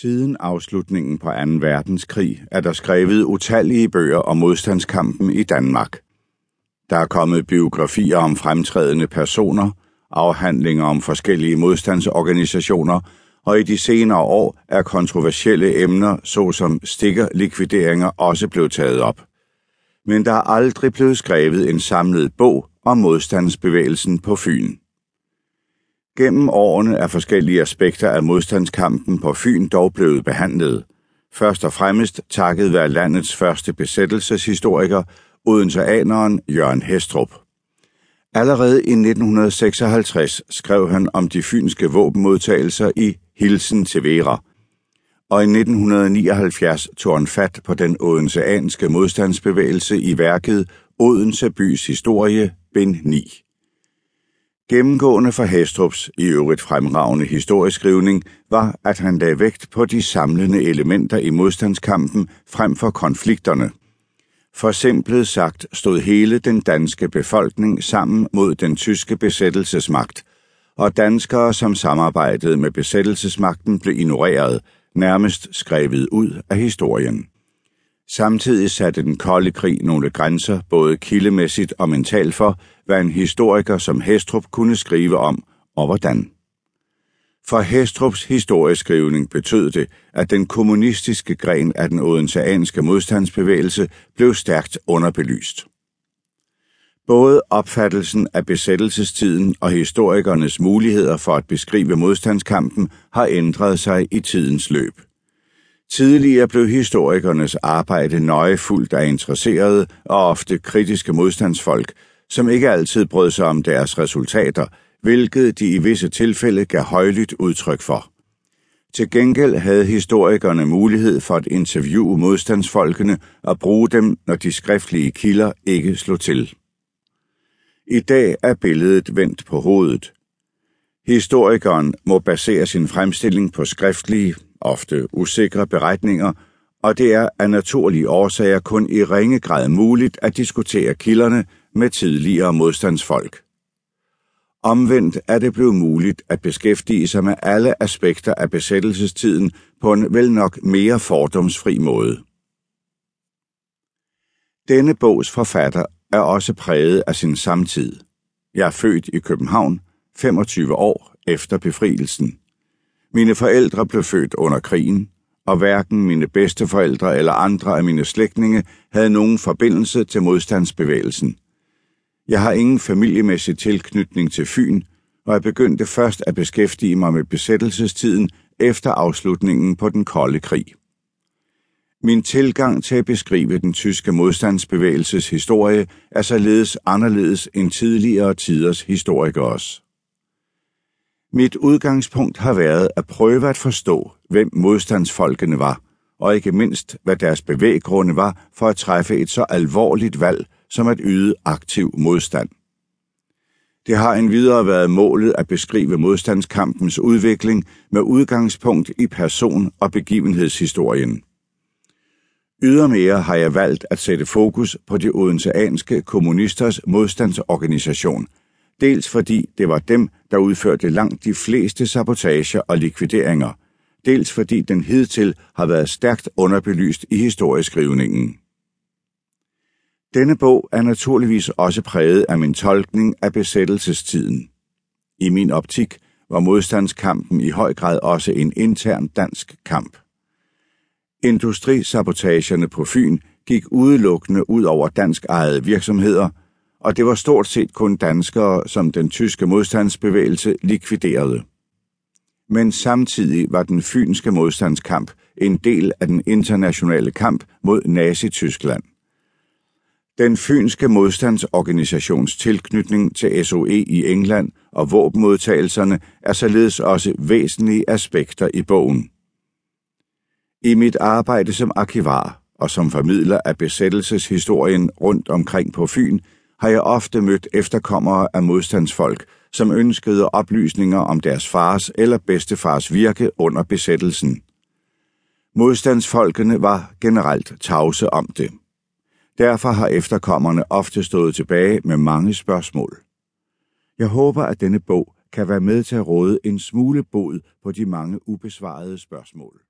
Siden afslutningen på 2. verdenskrig er der skrevet utallige bøger om modstandskampen i Danmark. Der er kommet biografier om fremtrædende personer, afhandlinger om forskellige modstandsorganisationer, og i de senere år er kontroversielle emner såsom stikkerlikvideringer også blevet taget op. Men der er aldrig blevet skrevet en samlet bog om modstandsbevægelsen på Fyn. Gennem årene er forskellige aspekter af modstandskampen på Fyn dog blevet behandlet. Først og fremmest takket være landets første besættelseshistoriker, Odenseaneren Jørgen Hestrup. Allerede i 1956 skrev han om de fynske våbenmodtagelser i Hilsen til Vera, og i 1979 tog han fat på den odenseanske modstandsbevægelse i værket Odense bys historie, bind 9. Gennemgående for Hestrups i øvrigt fremragende historieskrivning var, at han lagde vægt på de samlende elementer i modstandskampen frem for konflikterne. For simpelt sagt stod hele den danske befolkning sammen mod den tyske besættelsesmagt, og danskere, som samarbejdede med besættelsesmagten, blev ignoreret, nærmest skrevet ud af historien. Samtidig satte den kolde krig nogle grænser, både kildemæssigt og mentalt for, hvad en historiker som Hestrup kunne skrive om og hvordan. For Hestrups historieskrivning betød det, at den kommunistiske gren af den odenseanske modstandsbevægelse blev stærkt underbelyst. Både opfattelsen af besættelsestiden og historikernes muligheder for at beskrive modstandskampen har ændret sig i tidens løb. Tidligere blev historikernes arbejde nøje fuldt af interesserede og ofte kritiske modstandsfolk, som ikke altid brød sig om deres resultater, hvilket de i visse tilfælde gav højlydt udtryk for. Til gengæld havde historikerne mulighed for at interviewe modstandsfolkene og bruge dem, når de skriftlige kilder ikke slog til. I dag er billedet vendt på hovedet. Historikeren må basere sin fremstilling på skriftlige, ofte usikre beretninger, og det er af naturlige årsager kun i ringe grad muligt at diskutere kilderne med tidligere modstandsfolk. Omvendt er det blevet muligt at beskæftige sig med alle aspekter af besættelsestiden på en vel nok mere fordomsfri måde. Denne bogs forfatter er også præget af sin samtid. Jeg er født i København, 25 år efter befrielsen. Mine forældre blev født under krigen, og hverken mine bedsteforældre eller andre af mine slægtninge havde nogen forbindelse til modstandsbevægelsen. Jeg har ingen familiemæssig tilknytning til Fyn, og jeg begyndte først at beskæftige mig med besættelsestiden efter afslutningen på den kolde krig. Min tilgang til at beskrive den tyske modstandsbevægelses historie er således anderledes end tidligere tiders historikers. Mit udgangspunkt har været at prøve at forstå, hvem modstandsfolkene var, og ikke mindst, hvad deres bevæggrunde var for at træffe et så alvorligt valg som at yde aktiv modstand. Det har endvidere været målet at beskrive modstandskampens udvikling med udgangspunkt i person- og begivenhedshistorien. Ydermere har jeg valgt at sætte fokus på de odenseanske kommunisters modstandsorganisation, dels fordi det var dem, der udførte langt de fleste sabotager og likvideringer, dels fordi den hidtil har været stærkt underbelyst i historieskrivningen. Denne bog er naturligvis også præget af min tolkning af besættelsestiden. I min optik var modstandskampen i høj grad også en intern dansk kamp. Industrisabotagerne på Fyn gik udelukkende ud over dansk ejede virksomheder, og det var stort set kun danskere, som den tyske modstandsbevægelse likviderede. Men samtidig var den fynske modstandskamp en del af den internationale kamp mod Nazi-Tyskland. Den fynske modstandsorganisations tilknytning til SOE i England og våbenmodtagelserne er således også væsentlige aspekter i bogen. I mit arbejde som arkivar og som formidler af besættelseshistorien rundt omkring på Fyn, har jeg ofte mødt efterkommere af modstandsfolk, som ønskede oplysninger om deres fars eller bedstefars virke under besættelsen. Modstandsfolkene var generelt tavse om det. Derfor har efterkommerne ofte stået tilbage med mange spørgsmål. Jeg håber, at denne bog kan være med til at råde en smule bod på de mange ubesvarede spørgsmål.